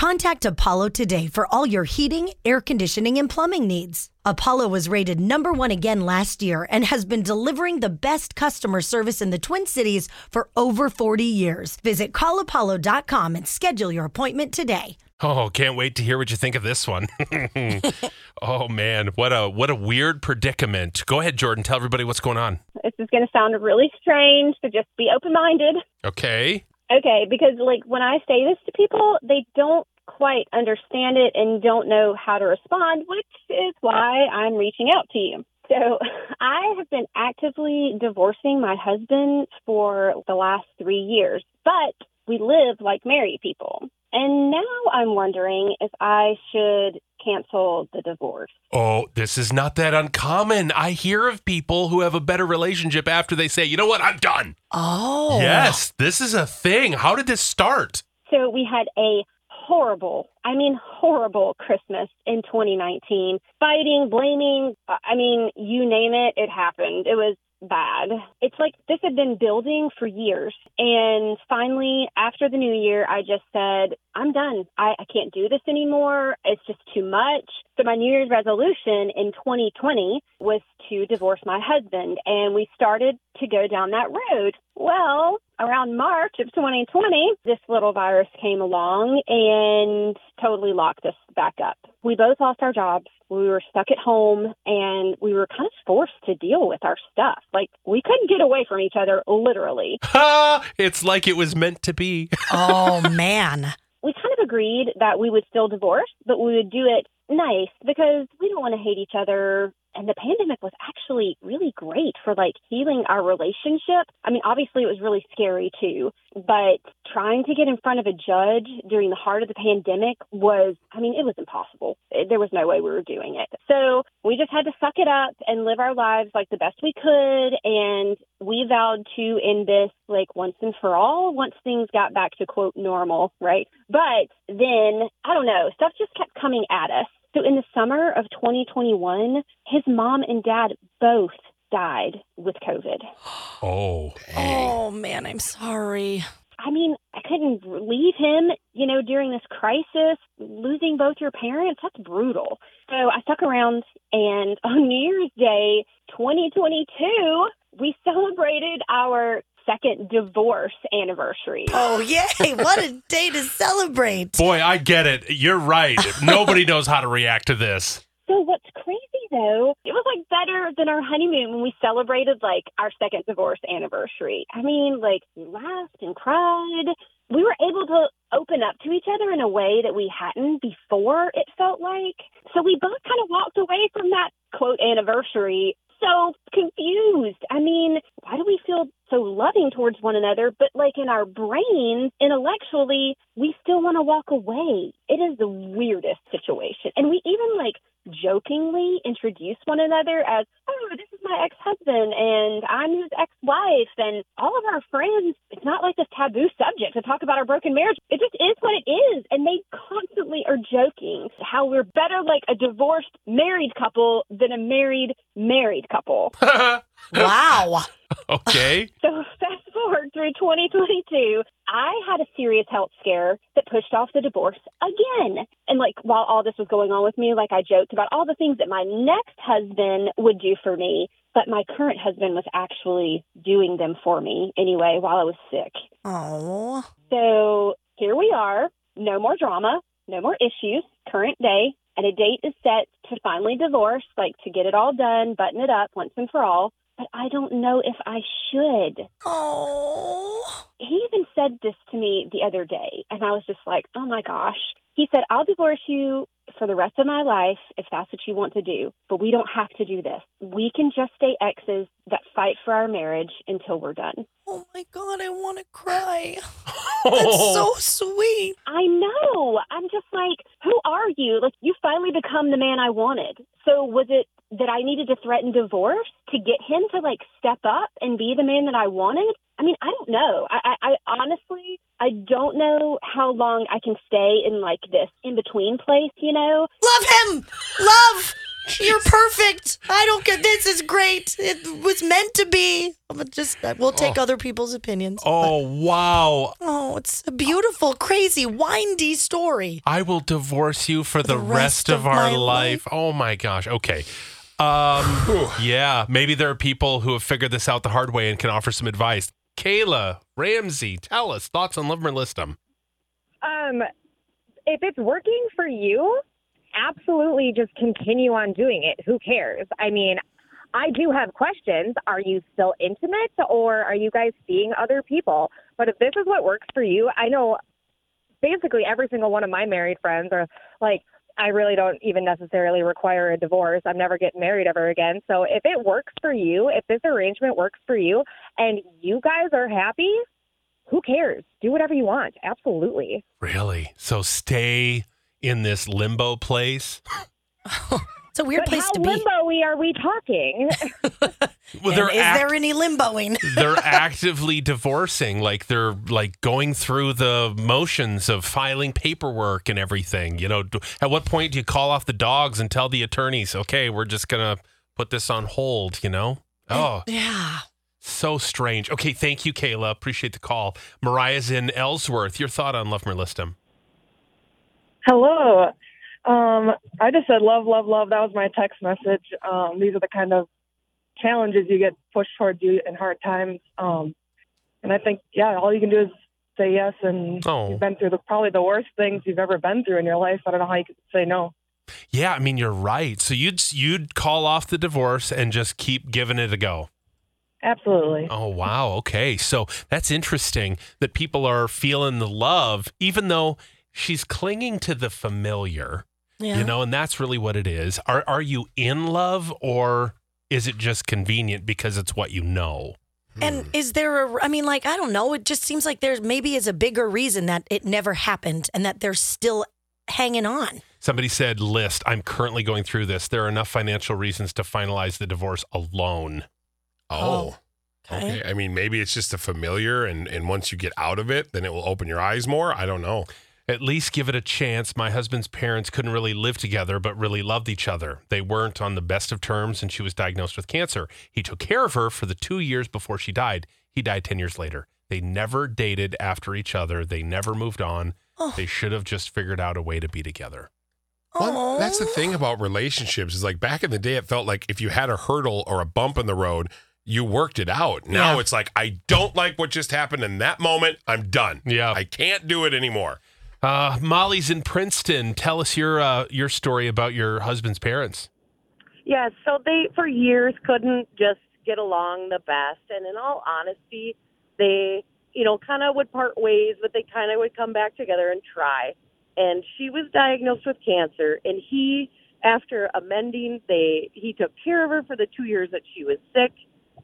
Contact Apollo today for all your heating, air conditioning, and plumbing needs. Apollo was rated number one again last year and has been delivering the best customer service in the Twin Cities for over 40 years. Visit callapollo.com and schedule your appointment today. Oh, can't wait to hear what you think of this one. oh man, what a what a weird predicament. Go ahead, Jordan. Tell everybody what's going on. This is going to sound really strange, so just be open minded. Okay. Okay, because like when I say this to people, they don't quite understand it and don't know how to respond, which is why I'm reaching out to you. So I have been actively divorcing my husband for the last three years, but we live like married people. And now I'm wondering if I should cancel the divorce. Oh, this is not that uncommon. I hear of people who have a better relationship after they say, you know what, I'm done. Oh. Yes, this is a thing. How did this start? So we had a horrible, I mean, horrible Christmas in 2019. Fighting, blaming, I mean, you name it, it happened. It was bad. It's like this had been building for years. And finally, after the new year, I just said, I'm done. I, I can't do this anymore. It's just too much. So my New Year's resolution in 2020 was to divorce my husband. And we started to go down that road. Well, around March of 2020, this little virus came along and totally locked us back up. We both lost our jobs. We were stuck at home and we were kind of forced to deal with our stuff. Like we couldn't get away from each other, literally. Ha! It's like it was meant to be. Oh, man. We kind of agreed that we would still divorce, but we would do it nice because we don't want to hate each other and the pandemic was actually really great for like healing our relationship. I mean, obviously it was really scary too, but trying to get in front of a judge during the heart of the pandemic was, I mean, it was impossible. There was no way we were doing it. So we just had to suck it up and live our lives like the best we could. And we vowed to end this like once and for all once things got back to quote normal, right? But then, I don't know, stuff just kept coming at us. So in the summer of 2021, his mom and dad both died with COVID. Oh. Oh, man, I'm sorry. I mean, I couldn't leave him, you know, during this crisis. Losing both your parents, that's brutal. So I stuck around, and on New Year's Day 2022, we celebrated our second divorce anniversary. Oh, yay. What a day to celebrate. Boy, I get it. You're right. Nobody knows how to react to this. So what's crazy though, it was like better than our honeymoon when we celebrated like our second divorce anniversary. I mean, like we laughed and cried. We were able to open up to each other in a way that we hadn't before, it felt like. So we both kind of walked away from that quote anniversary so confused. I mean, why do we feel so loving towards one another, but like in our brains, intellectually, we still want to walk away? It is the weirdest situation. And we even like jokingly introduce one another as, oh, my ex husband and I'm his ex wife. And all of our friends, it's not like this taboo subject to talk about our broken marriage. It just is what it is. And they constantly are joking how we're better like a divorced married couple than a married married couple. Wow. okay. So fast forward through 2022, I had a serious health scare that pushed off the divorce again. And like while all this was going on with me, like I joked about all the things that my next husband would do for me, but my current husband was actually doing them for me anyway while I was sick. Oh. So here we are, no more drama, no more issues, current day, and a date is set to finally divorce, like to get it all done, button it up once and for all. But I don't know if I should. Oh. He even said this to me the other day, and I was just like, oh my gosh. He said, I'll divorce you for the rest of my life if that's what you want to do, but we don't have to do this. We can just stay exes that fight for our marriage until we're done. Oh my God, I want to cry. That's so sweet. I know. I'm just like, who are you? Like, you finally become the man I wanted. So was it that I needed to threaten divorce to get him to like step up and be the man that I wanted? I mean, I don't know. I, I, I honestly, I don't know how long I can stay in like this in between place, you know? Love him. Love. You're perfect. I don't get this is great. It was meant to be. But just uh, we'll take oh. other people's opinions. Oh, wow. Oh, it's a beautiful, crazy, windy story. I will divorce you for the, the rest, rest of, of our my life. Oh my gosh. Okay. Um, yeah, maybe there are people who have figured this out the hard way and can offer some advice. Kayla, Ramsey, tell us thoughts on Love 'em or List 'em. Um, if it's working for you, absolutely just continue on doing it. Who cares? I mean, I do have questions. Are you still intimate or are you guys seeing other people? But if this is what works for you, I know basically every single one of my married friends are like, I really don't even necessarily require a divorce. I'm never getting married ever again. So if it works for you, if this arrangement works for you and you guys are happy, who cares? Do whatever you want. Absolutely. Really? So stay in this limbo place? It's a weird But place how to be. limbo-y are we talking? Well, they're is act- there any limboing? they're actively divorcing like they're like going through the motions of filing paperwork and everything you know at what point do you call off the dogs and tell the attorneys okay we're just gonna put this on hold you know oh yeah. so strange okay thank you kayla appreciate the call mariah's in ellsworth your thought on love 'em or list 'em Hello. Um, I just said love, love, love. That was my text message. Um, these are the kind of challenges you get pushed towards you in hard times. Um, and I think, yeah, all you can do is say yes. And Oh. you've been through the, probably the worst things you've ever been through in your life. I don't know how you could say no. yeah i mean you're right so you'd you'd call off the divorce and just keep giving it a go Absolutely. Oh, wow. Okay. So that's interesting that people are feeling the love, even though she's clinging to the familiar, Yeah. you know, and that's really what it is. Are, are you in love or is it just convenient because it's what you know? And hmm. is there a, I mean, like, I don't know. It just seems like there's maybe is a bigger reason that it never happened and that they're still hanging on. Somebody said, List, I'm currently going through this. There are enough financial reasons to finalize the divorce alone. Oh. oh okay. Okay. I mean, maybe it's just a familiar, and, and once you get out of it, then it will open your eyes more. I don't know. At least give it a chance. My husband's parents couldn't really live together, but really loved each other. They weren't on the best of terms, and she was diagnosed with cancer. He took care of her for the two years before she died. He died 10 years later. They never dated after each other, they never moved on. Oh. They should have just figured out a way to be together. Well, that's the thing about relationships is like back in the day, it felt like if you had a hurdle or a bump in the road, you worked it out. Now Yeah. it's like, I don't like what just happened in that moment. I'm done. Yeah. I can't do it anymore. Uh, Molly's in Princeton. Tell us your uh, your story about your husband's parents. Yeah, so they for years couldn't just get along the best, and in all honesty, they you know kind of would part ways, but they kind of would come back together and try. And she was diagnosed with cancer, and he, after amending, they he took care of her for the two years that she was sick,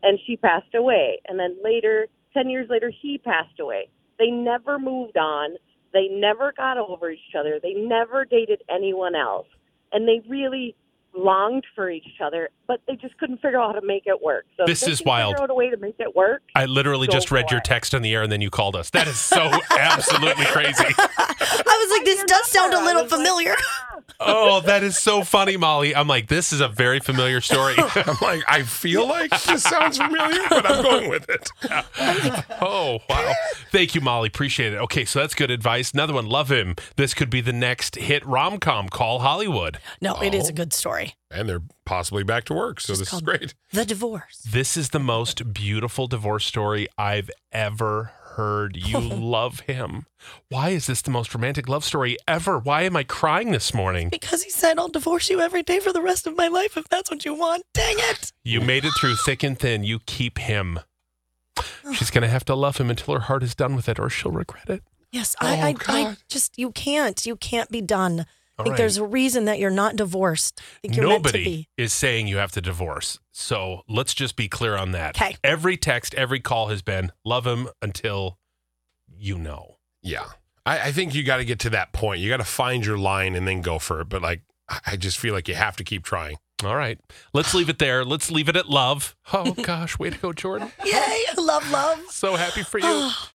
and she passed away. And then later, ten years later, he passed away. They never moved on. They never got over each other. They never dated anyone else, and they really longed for each other, but they just couldn't figure out how to make it work. So if This they is can wild. Figure out a way to make it work. I literally just read your it. text on the air and then you called us. That is so absolutely crazy. I was like, this your does sound a little was like, familiar. Oh, that is so funny, Molly. I'm like, this is a very familiar story. I'm like, I feel like this sounds familiar, but I'm going with it. oh, wow. Thank you, Molly. Appreciate it. Okay, so that's good advice. Another one, love him. This could be the next hit rom com. Call Hollywood. No, it is a oh. good story. And they're possibly back to work. So Just this is great. The divorce. This is the most beautiful divorce story I've ever heard. You love him. Why is this the most romantic love story ever? Why am I crying this morning? Because he said, I'll divorce you every day for the rest of my life if that's what you want. Dang it. You made it through thick and thin. You keep him. She's going to have to love him until her heart is done with it or she'll regret it. Yes, Oh, I, I, I God. just, you can't. You can't be done. I All think right. there's a reason that you're not divorced. I think you're meant to Nobody be. is saying you have to divorce. So let's just be clear on that. 'Kay. Every text, every call has been love him until you know. Yeah. I, I think you got to get to that point. You got to find your line and then go for it. But like, I- I just feel like you have to keep trying. All right. Let's leave it there. Let's leave it at love. Oh, gosh. Way to go, Jordan. Yay. Love, love. So happy for you.